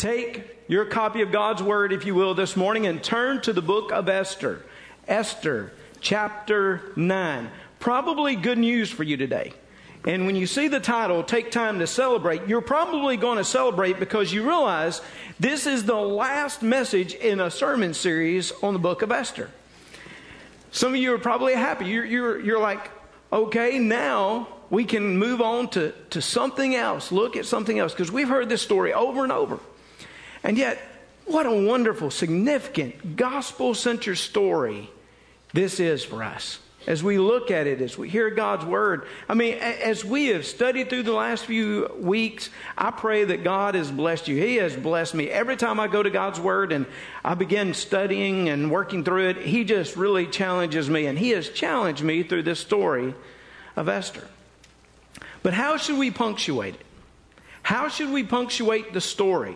Take your copy of God's Word, if you will, this morning and turn to the book of Esther. Esther, chapter 9. Probably good news for you today. And when you see the title, Take Time to Celebrate, you're probably going to celebrate because you realize this is the last message in a sermon series on the book of Esther. Some of you are probably happy. You're, you're, you're like, okay, now we can move on to, to something else, look at something else, because we've heard this story over and over. And yet, what a wonderful, significant, gospel centered story this is for us. As we look at it, as we hear God's word, I mean, as we have studied through the last few weeks, I pray that God has blessed you. He has blessed me. Every time I go to God's word and I begin studying and working through it, He just really challenges me. And He has challenged me through this story of Esther. But how should we punctuate it? How should we punctuate the story?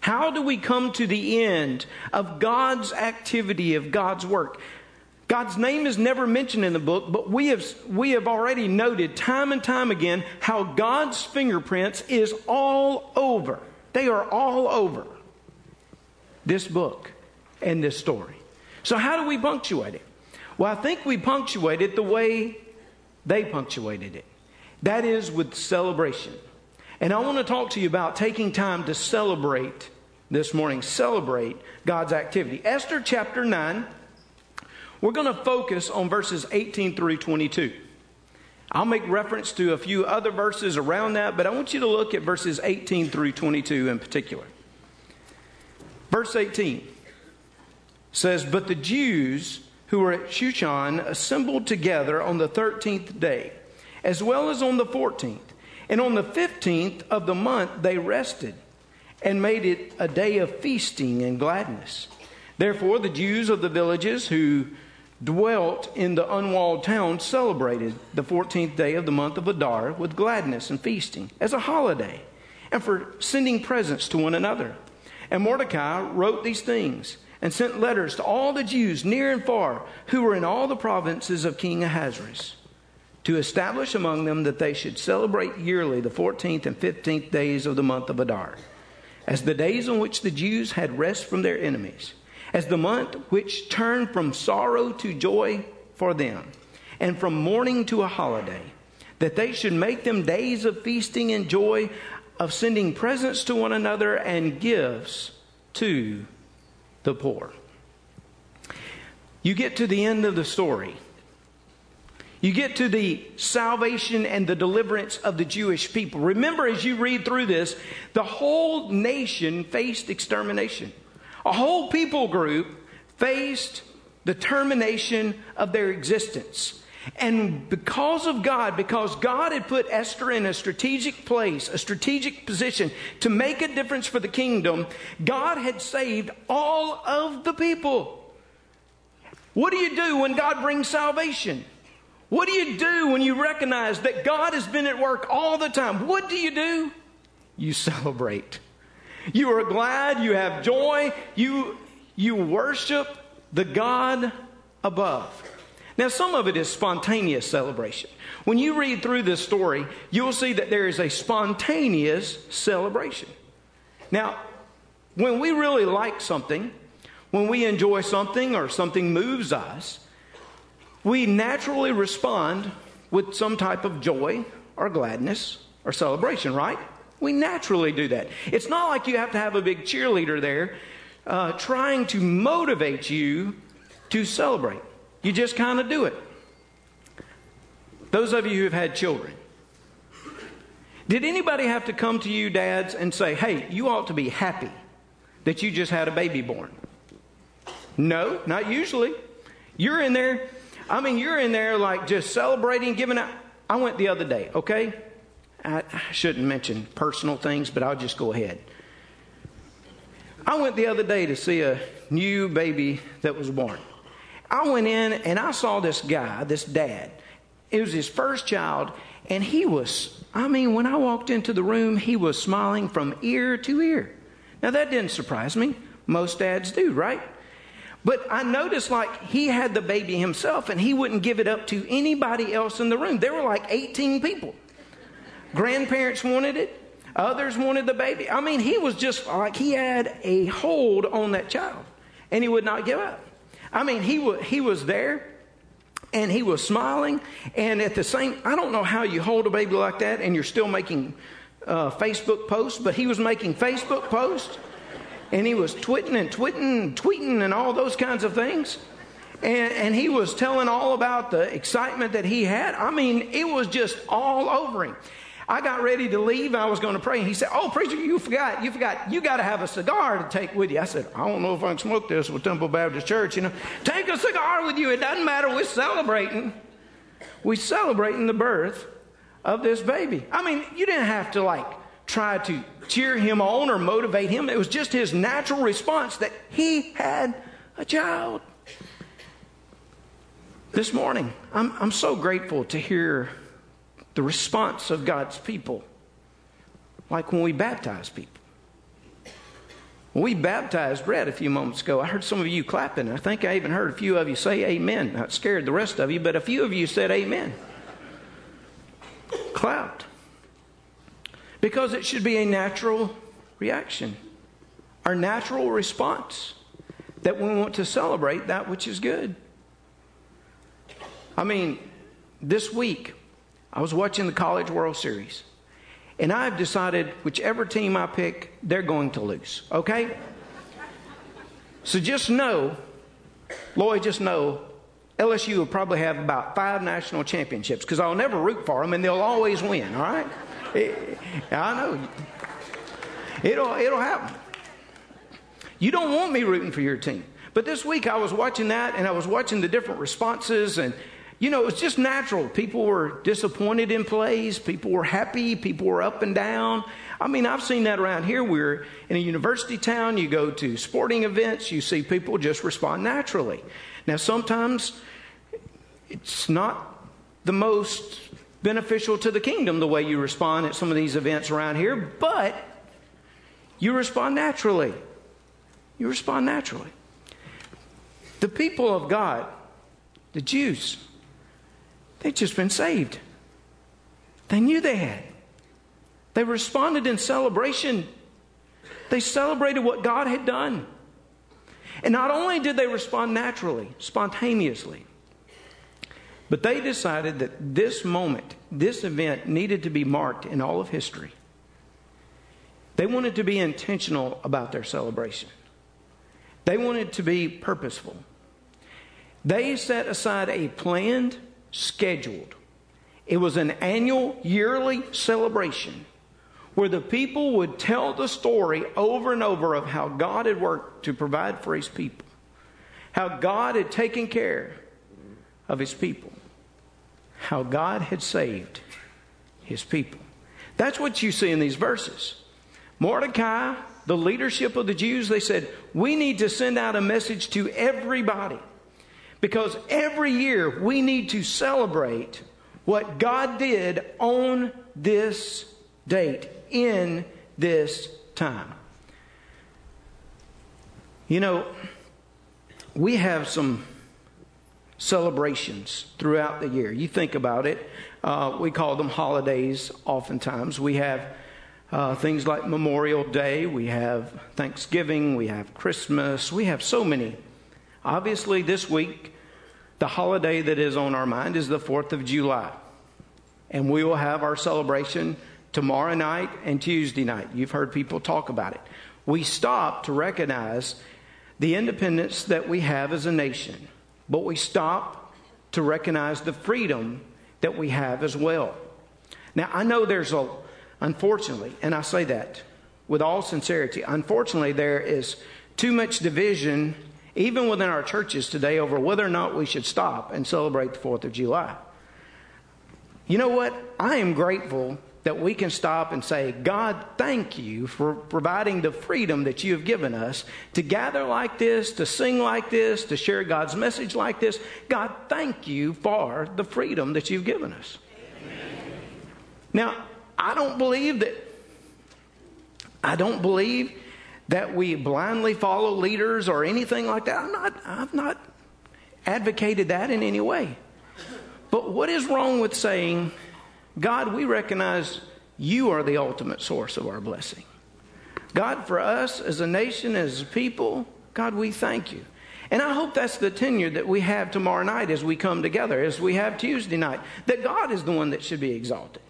How do we come to the end of God's activity, of God's work? God's name is never mentioned in the book, but we have, we have already noted time and time again how God's fingerprints is all over. They are all over this book and this story. So, how do we punctuate it? Well, I think we punctuate it the way they punctuated it. That is with celebration. And I want to talk to you about taking time to celebrate this morning, celebrate God's activity. Esther chapter 9, we're going to focus on verses 18 through 22. I'll make reference to a few other verses around that, but I want you to look at verses 18 through 22 in particular. Verse 18 says, But the Jews who were at Shushan assembled together on the 13th day as well as on the 14th. And on the 15th of the month they rested and made it a day of feasting and gladness. Therefore, the Jews of the villages who dwelt in the unwalled town celebrated the 14th day of the month of Adar with gladness and feasting as a holiday and for sending presents to one another. And Mordecai wrote these things and sent letters to all the Jews near and far who were in all the provinces of King Ahasuerus to establish among them that they should celebrate yearly the 14th and 15th days of the month of Adar, as the days on which the Jews had rest from their enemies, as the month which turned from sorrow to joy for them, and from mourning to a holiday, that they should make them days of feasting and joy, of sending presents to one another and gifts to the poor. You get to the end of the story you get to the salvation and the deliverance of the Jewish people. Remember, as you read through this, the whole nation faced extermination. A whole people group faced the termination of their existence. And because of God, because God had put Esther in a strategic place, a strategic position to make a difference for the kingdom, God had saved all of the people. What do you do when God brings salvation? What do you do when you recognize that God has been at work all the time? What do you do? You celebrate. You are glad, you have joy, you, you worship the God above. Now, some of it is spontaneous celebration. When you read through this story, you'll see that there is a spontaneous celebration. Now, when we really like something, when we enjoy something or something moves us, we naturally respond with some type of joy or gladness or celebration, right? We naturally do that. It's not like you have to have a big cheerleader there uh, trying to motivate you to celebrate. You just kind of do it. Those of you who have had children, did anybody have to come to you, dads, and say, hey, you ought to be happy that you just had a baby born? No, not usually. You're in there I mean, you're in there like just celebrating, giving out. I went the other day, okay? I, I shouldn't mention personal things, but I'll just go ahead. I went the other day to see a new baby that was born. I went in and I saw this guy, this dad. It was his first child, and he was, I mean, when I walked into the room, he was smiling from ear to ear. Now, that didn't surprise me. Most dads do, right? But I noticed like he had the baby himself and he wouldn't give it up to anybody else in the room. There were like 18 people. Grandparents wanted it. Others wanted the baby. I mean, he was just like he had a hold on that child and he would not give up. I mean, he, w- he was there and he was smiling. And at the same, I don't know how you hold a baby like that and you're still making uh, Facebook posts, but he was making Facebook posts and he was twitting and twitting and tweeting and all those kinds of things. And, and he was telling all about the excitement that he had. I mean, it was just all over him. I got ready to leave. I was going to pray. And he said, Oh, preacher, you forgot. You forgot. You got to have a cigar to take with you. I said, I don't know if I can smoke this with Temple Baptist Church. You know, take a cigar with you. It doesn't matter. We're celebrating. We're celebrating the birth of this baby. I mean, you didn't have to like try to cheer him on or motivate him. It was just his natural response that he had a child. This morning, I'm, I'm so grateful to hear the response of God's people, like when we baptize people. We baptized Brett a few moments ago, I heard some of you clapping. I think I even heard a few of you say amen. That scared the rest of you, but a few of you said amen. Because it should be a natural reaction, our natural response that we want to celebrate that which is good. I mean, this week, I was watching the College World Series, and I've decided whichever team I pick, they're going to lose, okay? So just know, Lloyd, just know, LSU will probably have about five national championships because I'll never root for them and they'll always win, all right? I know. It'll, it'll happen. You don't want me rooting for your team. But this week I was watching that and I was watching the different responses and you know, it was just natural. People were disappointed in plays. People were happy. People were up and down. I mean, I've seen that around here. We're in a university town. You go to sporting events. You see people just respond naturally. Now, sometimes it's not the most beneficial to the kingdom the way you respond at some of these events around here, but you respond naturally. You respond naturally. The people of God, the Jews, They'd just been saved. They knew they had. They responded in celebration. They celebrated what God had done. And not only did they respond naturally, spontaneously, but they decided that this moment, this event, needed to be marked in all of history. They wanted to be intentional about their celebration, they wanted to be purposeful. They set aside a planned, scheduled. It was an annual, yearly celebration where the people would tell the story over and over of how God had worked to provide for his people, how God had taken care of his people, how God had saved his people. That's what you see in these verses. Mordecai, the leadership of the Jews, they said, We need to send out a message to everybody because every year we need to celebrate what God did on this date, in this time. You know, we have some celebrations throughout the year. You think about it, uh, we call them holidays oftentimes. We have uh, things like Memorial Day, we have Thanksgiving, we have Christmas, we have so many Obviously, this week, the holiday that is on our mind is the 4th of July. And we will have our celebration tomorrow night and Tuesday night. You've heard people talk about it. We stop to recognize the independence that we have as a nation, but we stop to recognize the freedom that we have as well. Now, I know there's a, unfortunately, and I say that with all sincerity, unfortunately, there is too much division even within our churches today, over whether or not we should stop and celebrate the 4th of July. You know what? I am grateful that we can stop and say, God, thank you for providing the freedom that you have given us to gather like this, to sing like this, to share God's message like this. God, thank you for the freedom that you've given us. Amen. Now, I don't believe that, I don't believe that we blindly follow leaders or anything like that. I'm not, I've not advocated that in any way. But what is wrong with saying, God, we recognize you are the ultimate source of our blessing. God, for us as a nation, as a people, God, we thank you. And I hope that's the tenure that we have tomorrow night as we come together, as we have Tuesday night, that God is the one that should be exalted.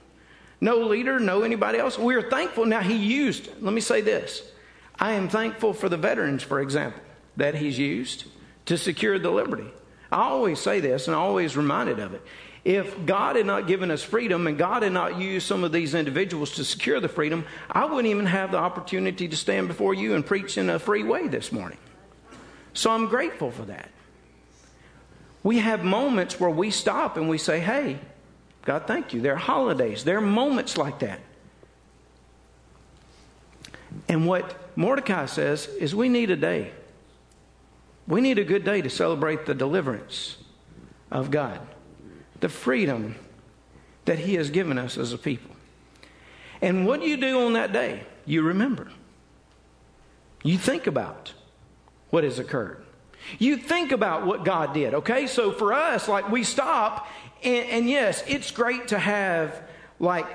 No leader, no anybody else. We're thankful. Now, He used, let me say this I am thankful for the veterans, for example, that He's used to secure the liberty. I always say this and I'm always reminded of it. If God had not given us freedom and God had not used some of these individuals to secure the freedom, I wouldn't even have the opportunity to stand before you and preach in a free way this morning. So I'm grateful for that. We have moments where we stop and we say, Hey, God, thank you. There are holidays, there are moments like that. And what Mordecai says is we need a day. We need a good day to celebrate the deliverance of God, the freedom that He has given us as a people. And what do you do on that day? You remember. You think about what has occurred. You think about what God did, okay? So for us, like we stop, and, and, yes, it's great to have like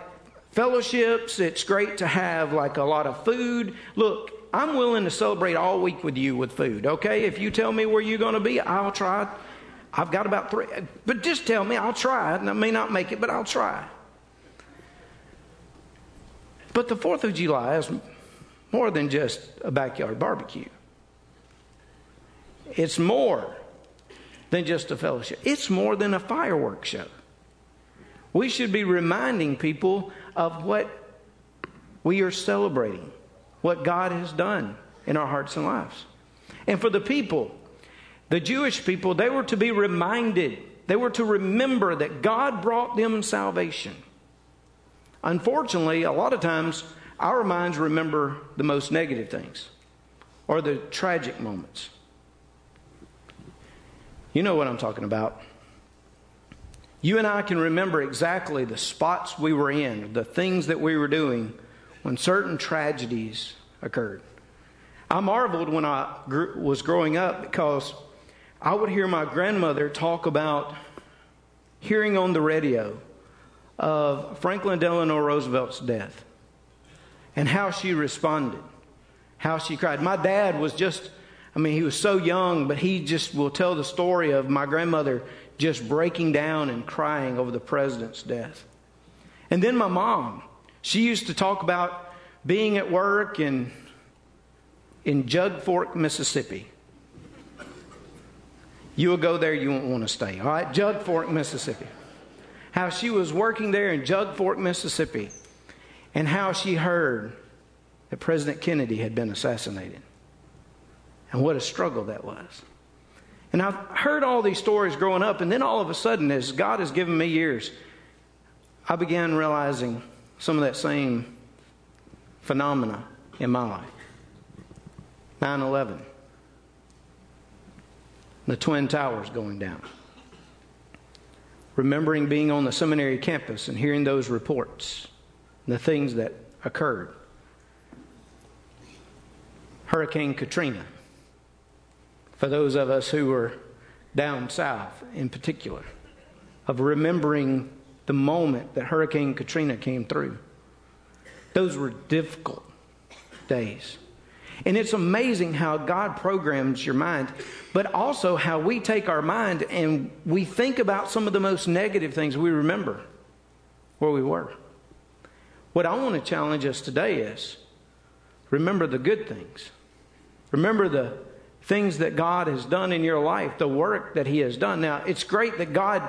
fellowships, it's great to have like a lot of food. Look, I'm willing to celebrate all week with you with food, okay? If you tell me where you're going to be, I'll try. I've got about three, but just tell me, I'll try. And I may not make it, but I'll try. But the 4th of July is more than just a backyard barbecue. It's more than just a fellowship, it's more than a fireworks show. We should be reminding people of what we are celebrating what God has done in our hearts and lives. And for the people, the Jewish people, they were to be reminded, they were to remember that God brought them salvation. Unfortunately, a lot of times our minds remember the most negative things or the tragic moments. You know what I'm talking about. You and I can remember exactly the spots we were in, the things that we were doing when certain tragedies occurred. I marveled when I grew, was growing up because I would hear my grandmother talk about hearing on the radio of Franklin Delano Roosevelt's death and how she responded, how she cried. My dad was just, I mean, he was so young, but he just will tell the story of my grandmother just breaking down and crying over the president's death. And then my mom, she used to talk about being at work in, in Jug Fork, Mississippi. You will go there, you won't want to stay. All right, Jug Fork, Mississippi. How she was working there in Jug Fork, Mississippi, and how she heard that President Kennedy had been assassinated. And what a struggle that was. And I've heard all these stories growing up, and then all of a sudden, as God has given me years, I began realizing some of that same phenomena in my life 9 11, the Twin Towers going down. Remembering being on the seminary campus and hearing those reports, the things that occurred. Hurricane Katrina, for those of us who were down south in particular, of remembering the moment that Hurricane Katrina came through. Those were difficult days. And it's amazing how God programs your mind, but also how we take our mind and we think about some of the most negative things we remember where we were. What I want to challenge us today is remember the good things. Remember the things that God has done in your life, the work that He has done. Now, it's great that God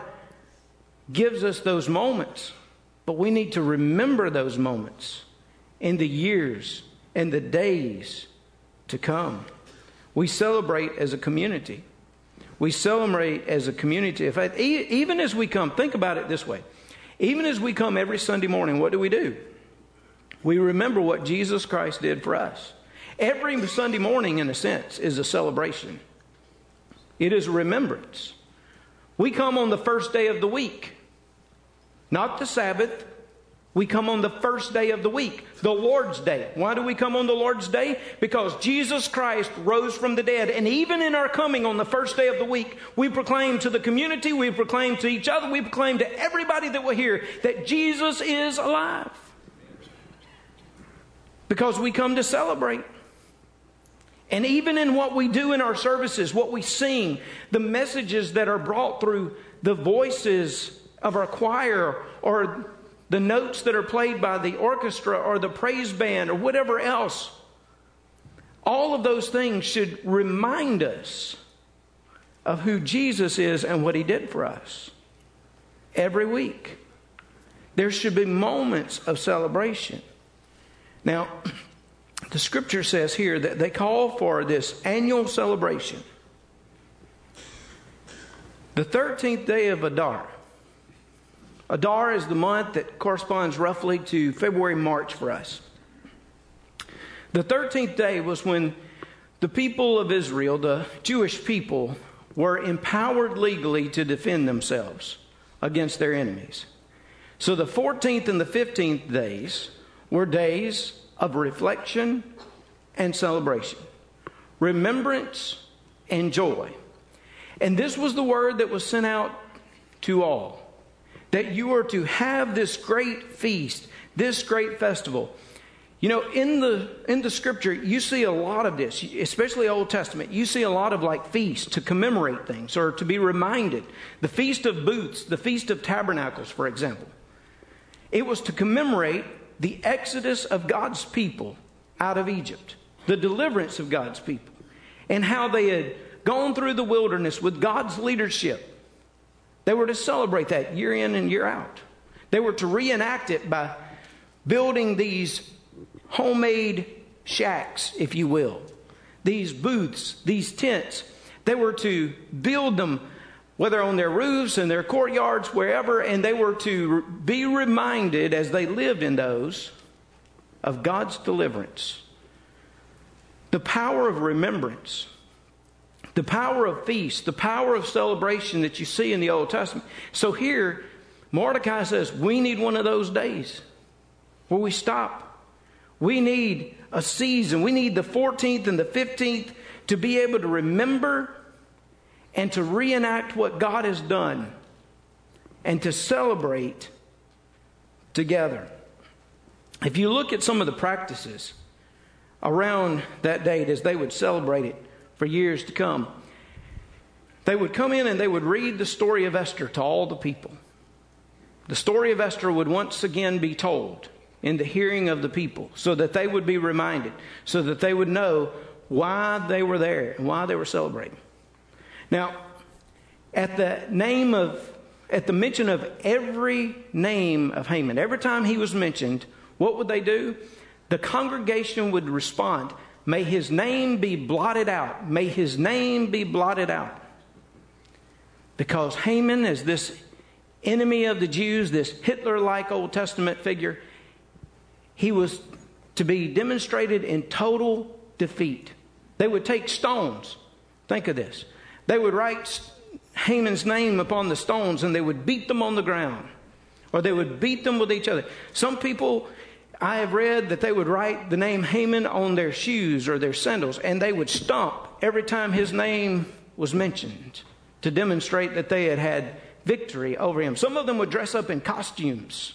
gives us those moments, but we need to remember those moments in the years and the days to come. We celebrate as a community. We celebrate as a community. In fact, even as we come, think about it this way. Even as we come every Sunday morning, what do we do? We remember what Jesus Christ did for us. Every Sunday morning, in a sense, is a celebration, it is a remembrance. We come on the first day of the week, not the Sabbath. We come on the first day of the week, the Lord's Day. Why do we come on the Lord's Day? Because Jesus Christ rose from the dead. And even in our coming on the first day of the week, we proclaim to the community, we proclaim to each other, we proclaim to everybody that will hear that Jesus is alive. because we come to celebrate. And even in what we do in our services, what we sing, the messages that are brought through the voices of our choir or the notes that are played by the orchestra or the praise band or whatever else, all of those things should remind us of who Jesus is and what he did for us every week. There should be moments of celebration. Now, the scripture says here that they call for this annual celebration. The 13th day of Adar. Adar is the month that corresponds roughly to February, March for us. The 13th day was when the people of Israel, the Jewish people, were empowered legally to defend themselves against their enemies. So the 14th and the 15th days were days of reflection and celebration, remembrance and joy. And this was the word that was sent out to all that you are to have this great feast, this great festival. You know, in the in the scripture, you see a lot of this, especially Old Testament. You see a lot of like feasts to commemorate things or to be reminded. The Feast of Booths, the Feast of Tabernacles, for example. It was to commemorate the exodus of God's people out of Egypt, the deliverance of God's people, and how they had gone through the wilderness with God's leadership. They were to celebrate that year in and year out. They were to reenact it by building these homemade shacks, if you will, these booths, these tents. They were to build them, whether on their roofs and their courtyards, wherever, and they were to be reminded as they lived in those of God's deliverance. The power of remembrance, the power of feast, the power of celebration that you see in the Old Testament. So here, Mordecai says, we need one of those days where we stop we need a season. We need the 14th and the 15th to be able to remember and to reenact what God has done and to celebrate together. If you look at some of the practices around that date as they would celebrate it for years to come, they would come in and they would read the story of Esther to all the people. The story of Esther would once again be told in the hearing of the people so that they would be reminded, so that they would know why they were there and why they were celebrating. Now, at the name of, at the mention of every name of Haman, every time he was mentioned, what would they do? The congregation would respond, May his name be blotted out. May his name be blotted out. Because Haman is this enemy of the Jews, this Hitler like Old Testament figure, he was to be demonstrated in total defeat. They would take stones. Think of this. They would write Haman's name upon the stones and they would beat them on the ground. Or they would beat them with each other. Some people, I have read that they would write the name Haman on their shoes or their sandals and they would stomp every time his name was mentioned to demonstrate that they had had victory over him. Some of them would dress up in costumes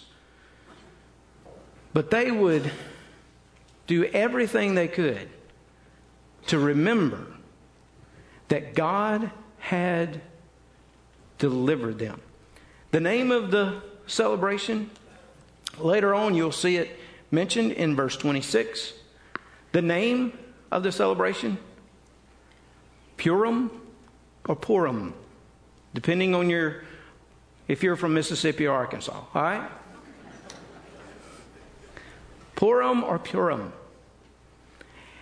but they would do everything they could to remember that God had delivered them. The name of the celebration, later on you'll see it mentioned in verse 26. The name of the celebration, Purim or Purim, depending on your, if you're from Mississippi or Arkansas, all right? Purim or Purim.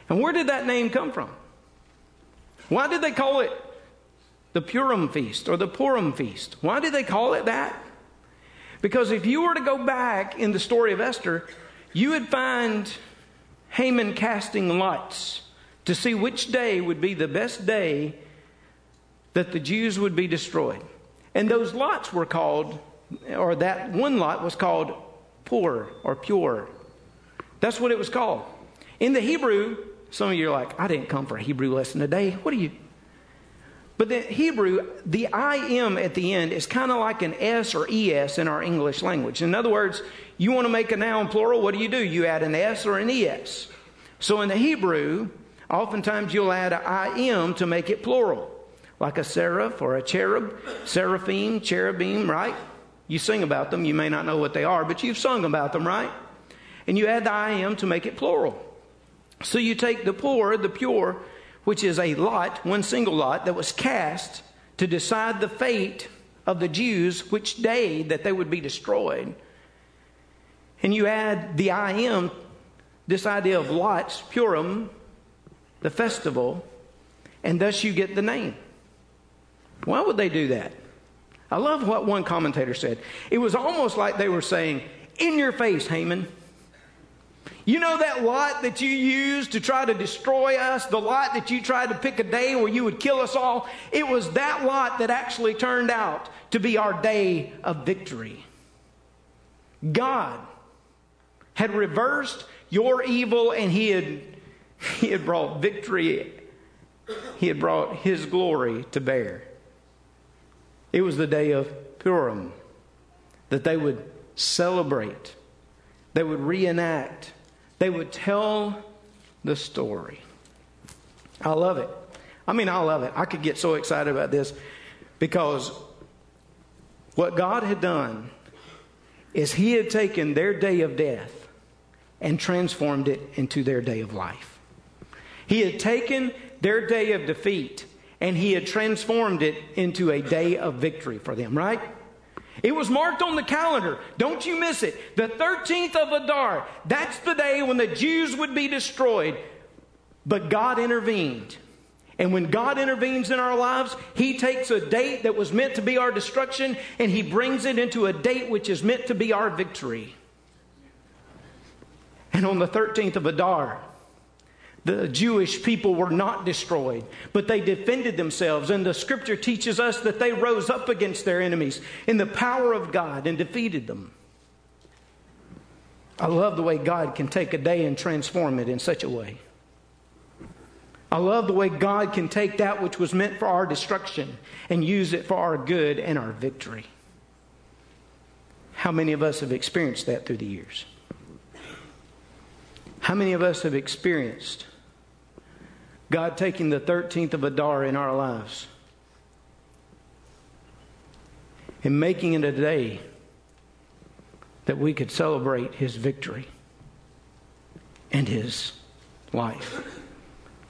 And where did that name come from? Why did they call it the Purim feast or the Purim feast? Why did they call it that? Because if you were to go back in the story of Esther, you would find Haman casting lots to see which day would be the best day that the Jews would be destroyed. And those lots were called, or that one lot was called poor or Pure. That's what it was called. In the Hebrew, some of you are like, I didn't come for a Hebrew lesson today. What are you? But the Hebrew, the IM at the end is kind of like an S or ES in our English language. In other words, you want to make a noun plural, what do you do? You add an S or an ES. So in the Hebrew, oftentimes you'll add an IM to make it plural, like a seraph or a cherub, seraphim, cherubim, right? You sing about them. You may not know what they are, but you've sung about them, right? And you add the IM to make it plural. So you take the poor, the pure, which is a lot, one single lot, that was cast to decide the fate of the Jews, which day that they would be destroyed. And you add the I IM, this idea of lots, Purim, the festival, and thus you get the name. Why would they do that? I love what one commentator said. It was almost like they were saying, In your face, Haman. You know that lot that you used to try to destroy us, the lot that you tried to pick a day where you would kill us all? It was that lot that actually turned out to be our day of victory. God had reversed your evil and he had, he had brought victory, he had brought his glory to bear. It was the day of Purim that they would celebrate, they would reenact they would tell the story. I love it. I mean, I love it. I could get so excited about this because what God had done is He had taken their day of death and transformed it into their day of life. He had taken their day of defeat and He had transformed it into a day of victory for them, right? It was marked on the calendar. Don't you miss it. The 13th of Adar. That's the day when the Jews would be destroyed. But God intervened. And when God intervenes in our lives, He takes a date that was meant to be our destruction and He brings it into a date which is meant to be our victory. And on the 13th of Adar, the Jewish people were not destroyed, but they defended themselves. And the scripture teaches us that they rose up against their enemies in the power of God and defeated them. I love the way God can take a day and transform it in such a way. I love the way God can take that which was meant for our destruction and use it for our good and our victory. How many of us have experienced that through the years? How many of us have experienced God taking the 13th of Adar in our lives and making it a day that we could celebrate his victory and his life.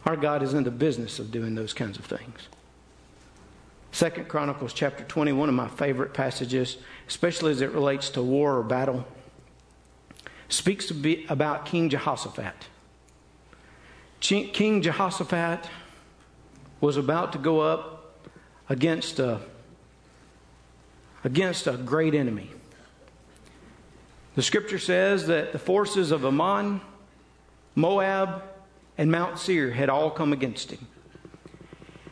Our God is in the business of doing those kinds of things. Second Chronicles chapter 20, one of my favorite passages, especially as it relates to war or battle, speaks about King Jehoshaphat. King Jehoshaphat was about to go up against a, against a great enemy. The scripture says that the forces of Ammon, Moab, and Mount Seir had all come against him.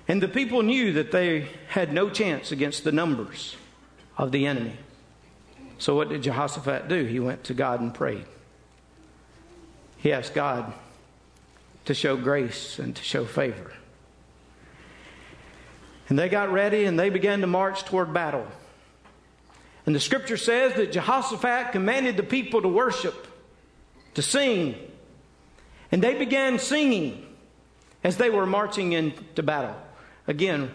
And the people knew that they had no chance against the numbers of the enemy. So, what did Jehoshaphat do? He went to God and prayed. He asked God, to show grace and to show favor. And they got ready and they began to march toward battle. And the scripture says that Jehoshaphat commanded the people to worship, to sing. And they began singing as they were marching into battle. Again,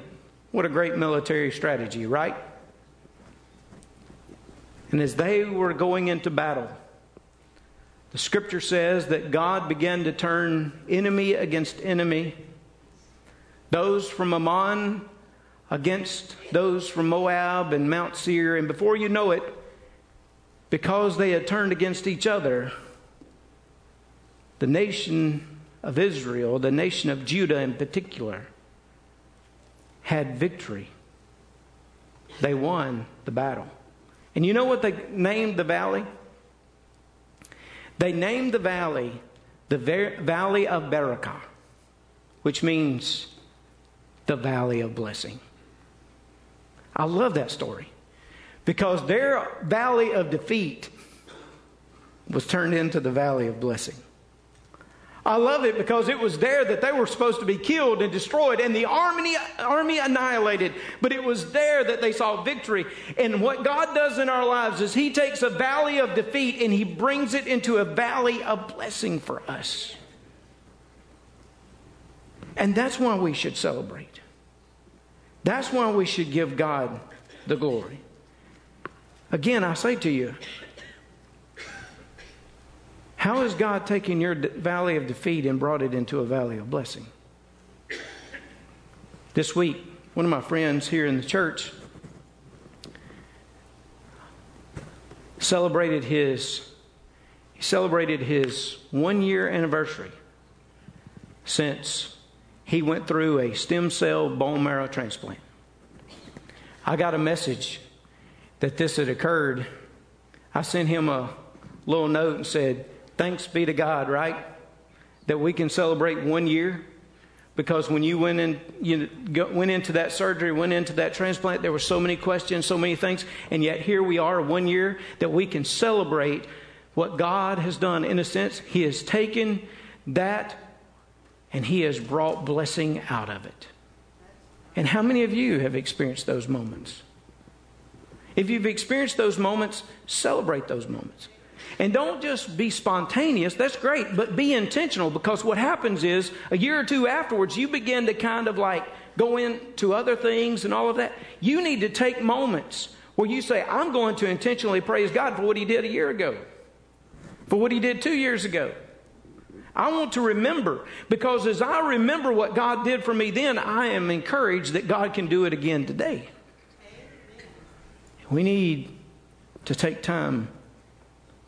what a great military strategy, right? And as they were going into battle, the scripture says that God began to turn enemy against enemy, those from Ammon against those from Moab and Mount Seir. And before you know it, because they had turned against each other, the nation of Israel, the nation of Judah in particular, had victory. They won the battle. And you know what they named the valley? They named the valley the Valley of Barakah, which means the Valley of Blessing. I love that story because their valley of defeat was turned into the Valley of Blessing. I love it because it was there that they were supposed to be killed and destroyed and the army, army annihilated. But it was there that they saw victory. And what God does in our lives is He takes a valley of defeat and He brings it into a valley of blessing for us. And that's why we should celebrate. That's why we should give God the glory. Again, I say to you, how has God taken your valley of defeat and brought it into a valley of blessing? This week, one of my friends here in the church celebrated his he celebrated his one year anniversary since he went through a stem cell bone marrow transplant. I got a message that this had occurred. I sent him a little note and said, Thanks be to God, right? That we can celebrate one year. Because when you went in, you went into that surgery, went into that transplant, there were so many questions, so many things, and yet here we are, one year that we can celebrate what God has done. In a sense, He has taken that and He has brought blessing out of it. And how many of you have experienced those moments? If you've experienced those moments, celebrate those moments. And don't just be spontaneous, that's great, but be intentional because what happens is a year or two afterwards, you begin to kind of like go into other things and all of that. You need to take moments where you say, I'm going to intentionally praise God for what He did a year ago, for what He did two years ago. I want to remember because as I remember what God did for me then, I am encouraged that God can do it again today. We need to take time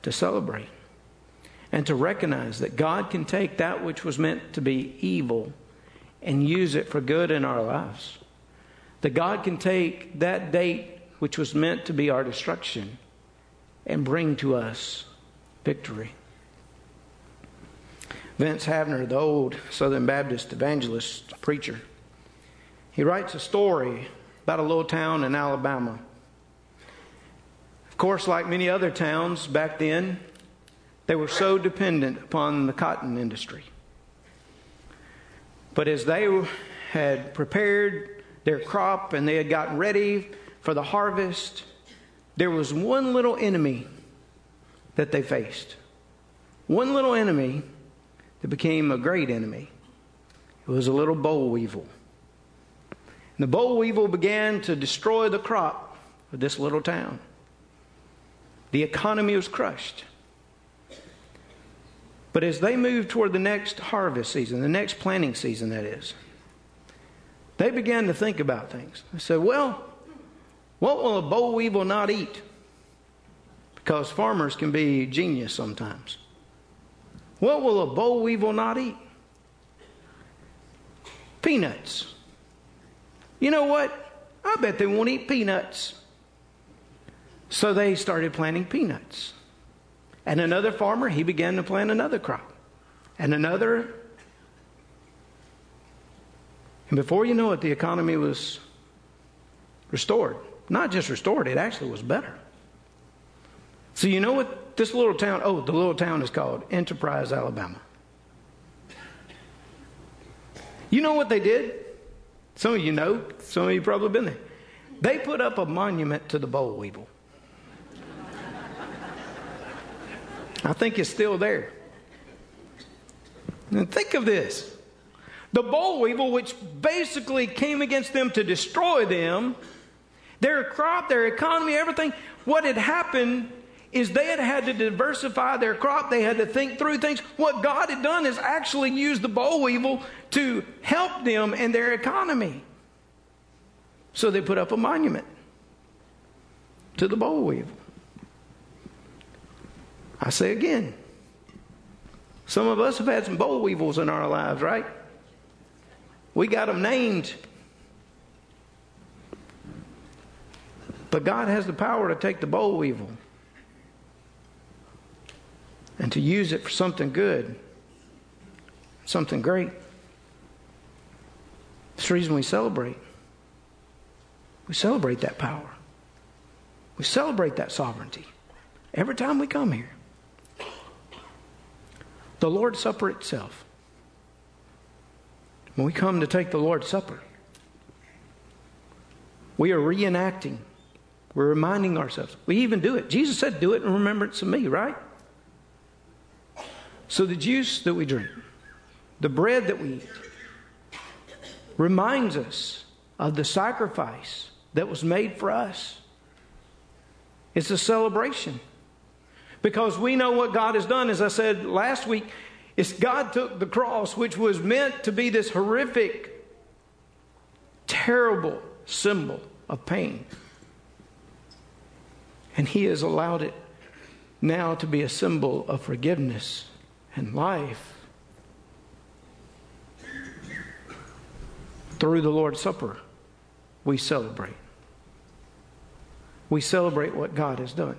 to celebrate and to recognize that God can take that which was meant to be evil and use it for good in our lives. That God can take that date which was meant to be our destruction and bring to us victory. Vance Havner, the old Southern Baptist evangelist preacher, he writes a story about a little town in Alabama. Of course, like many other towns back then, they were so dependent upon the cotton industry. But as they had prepared their crop and they had gotten ready for the harvest, there was one little enemy that they faced. One little enemy that became a great enemy. It was a little boll weevil. And the boll weevil began to destroy the crop of this little town. The economy was crushed. But as they moved toward the next harvest season, the next planting season, that is, they began to think about things. They said, well, what will a boll weevil not eat? Because farmers can be genius sometimes. What will a boll weevil not eat? Peanuts. You know what? I bet they won't eat peanuts. So they started planting peanuts. And another farmer, he began to plant another crop. And another. And before you know it, the economy was restored. Not just restored, it actually was better. So you know what this little town, oh, the little town is called Enterprise, Alabama. You know what they did? Some of you know, some of you probably been there. They put up a monument to the boll weevil. I think it's still there. And think of this. The boll weevil, which basically came against them to destroy them, their crop, their economy, everything, what had happened is they had had to diversify their crop. They had to think through things. What God had done is actually used the boll weevil to help them in their economy. So they put up a monument to the boll weevil. I say again, some of us have had some boll weevils in our lives, right? We got them named. But God has the power to take the boll weevil and to use it for something good, something great. It's the reason we celebrate. We celebrate that power. We celebrate that sovereignty every time we come here. The Lord's Supper itself when we come to take the Lord's Supper, we are reenacting. We're reminding ourselves. We even do it. Jesus said, Do it in remembrance of me, right? So the juice that we drink, the bread that we eat, reminds us of the sacrifice that was made for us. It's a celebration because we know what God has done. As I said last week, it's God took the cross, which was meant to be this horrific, terrible symbol of pain. And He has allowed it now to be a symbol of forgiveness and life. Through the Lord's Supper, we celebrate. We celebrate what God has done.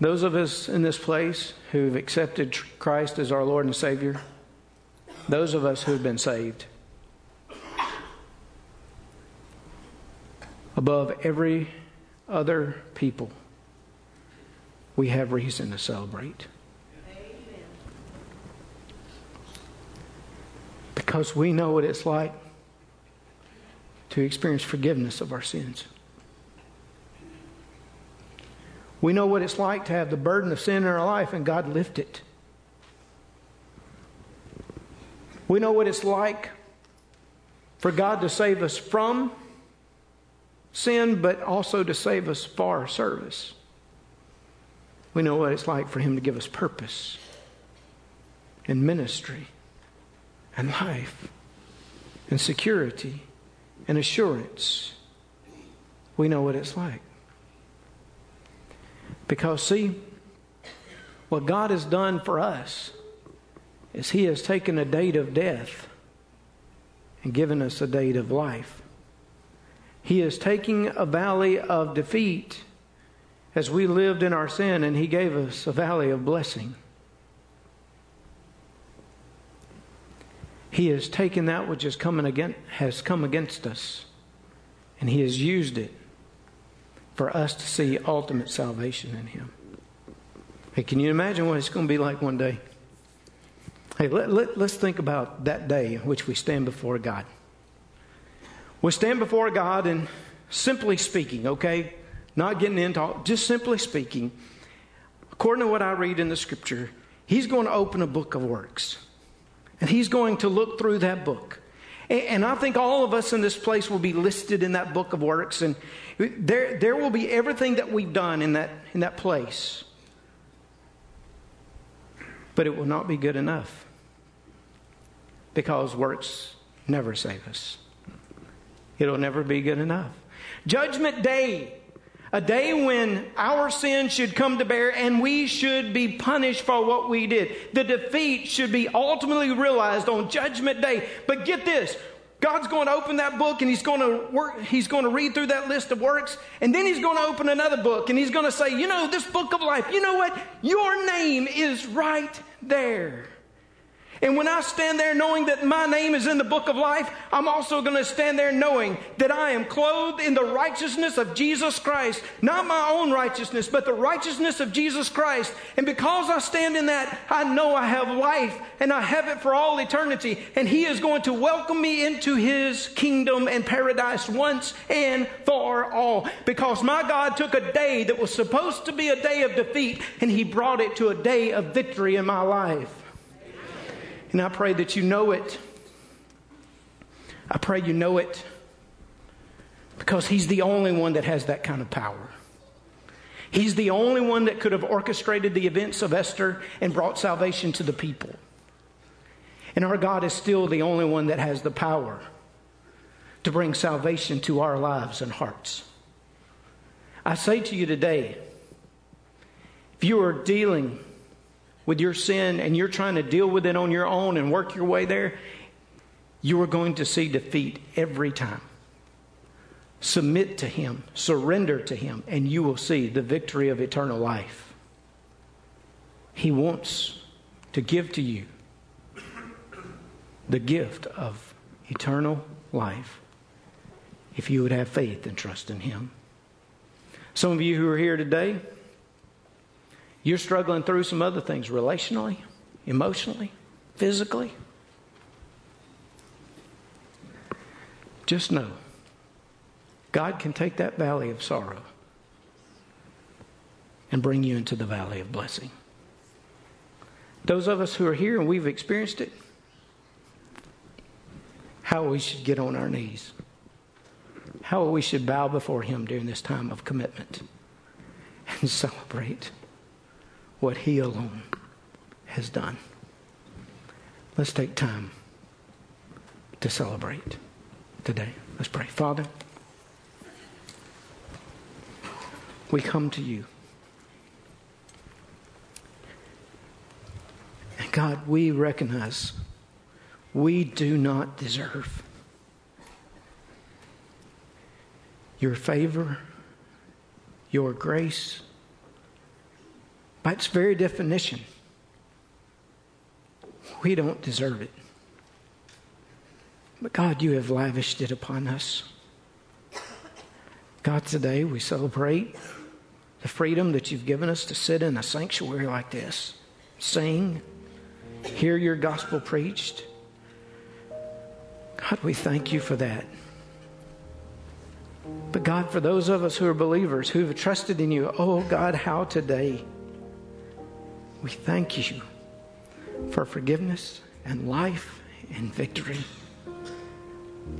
Those of us in this place who've accepted Christ as our Lord and Savior, those of us who've been saved, above every other people, we have reason to celebrate. Because we know what it's like to experience forgiveness of our sins. We know what it's like to have the burden of sin in our life and God lift it. We know what it's like for God to save us from sin, but also to save us for service. We know what it's like for Him to give us purpose and ministry and life and security and assurance. We know what it's like. Because, see, what God has done for us is He has taken a date of death and given us a date of life. He is taking a valley of defeat as we lived in our sin, and He gave us a valley of blessing. He has taken that which has come, against, has come against us, and He has used it for us to see ultimate salvation in Him. Hey, can you imagine what it's going to be like one day? Hey, let, let, let's think about that day in which we stand before God. We stand before God and simply speaking, okay? Not getting into just simply speaking, according to what I read in the scripture, He's going to open a book of works. And He's going to look through that book. And I think all of us in this place will be listed in that book of works. And there, there will be everything that we've done in that, in that place. But it will not be good enough. Because works never save us, it'll never be good enough. Judgment Day a day when our sin should come to bear and we should be punished for what we did. The defeat should be ultimately realized on Judgment Day. But get this God's going to open that book and he's going to work, he's going to read through that list of works and then he's going to open another book and he's going to say, you know, this book of life, you know what? Your name is right there. And when I stand there knowing that my name is in the book of life, I'm also going to stand there knowing that I am clothed in the righteousness of Jesus Christ. Not my own righteousness, but the righteousness of Jesus Christ. And because I stand in that, I know I have life and I have it for all eternity. And He is going to welcome me into His kingdom and paradise once and for all. Because my God took a day that was supposed to be a day of defeat and He brought it to a day of victory in my life. And I pray that you know it. I pray you know it because He's the only one that has that kind of power. He's the only one that could have orchestrated the events of Esther and brought salvation to the people. And our God is still the only one that has the power to bring salvation to our lives and hearts. I say to you today, if you are dealing with your sin and you're trying to deal with it on your own and work your way there, you are going to see defeat every time. Submit to Him, surrender to Him, and you will see the victory of eternal life. He wants to give to you the gift of eternal life if you would have faith and trust in Him. Some of you who are here today, you're struggling through some other things relationally, emotionally, physically. Just know God can take that valley of sorrow and bring you into the valley of blessing. Those of us who are here and we've experienced it, how we should get on our knees, how we should bow before Him during this time of commitment and celebrate what He alone has done. Let's take time to celebrate today. Let's pray. Father, we come to you. And God, we recognize we do not deserve your favor, your grace. By its very definition, we don't deserve it. But God, you have lavished it upon us. God, today we celebrate the freedom that you've given us to sit in a sanctuary like this, sing, hear your gospel preached. God, we thank you for that. But God, for those of us who are believers, who have trusted in you, oh God, how today we thank you for forgiveness and life and victory.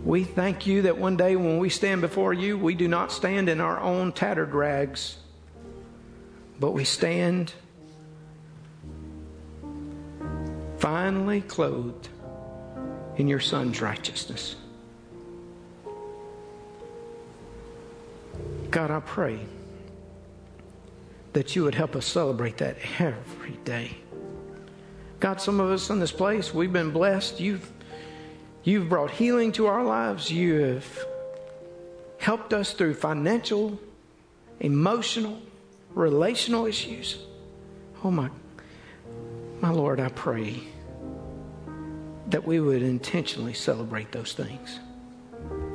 We thank you that one day when we stand before you, we do not stand in our own tattered rags, but we stand finally clothed in your Son's righteousness. God, I pray that you would help us celebrate that every day. God, some of us in this place, we've been blessed. You've, you've brought healing to our lives. You have helped us through financial, emotional, relational issues. Oh, my, my Lord, I pray that we would intentionally celebrate those things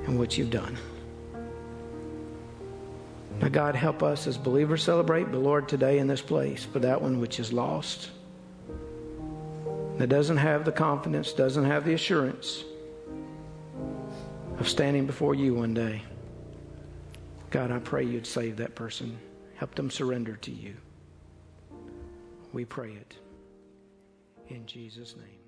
and what you've done. Now, God, help us as believers celebrate, but Lord, today in this place, for that one which is lost, that doesn't have the confidence, doesn't have the assurance of standing before you one day. God, I pray you'd save that person. Help them surrender to you. We pray it in Jesus' name.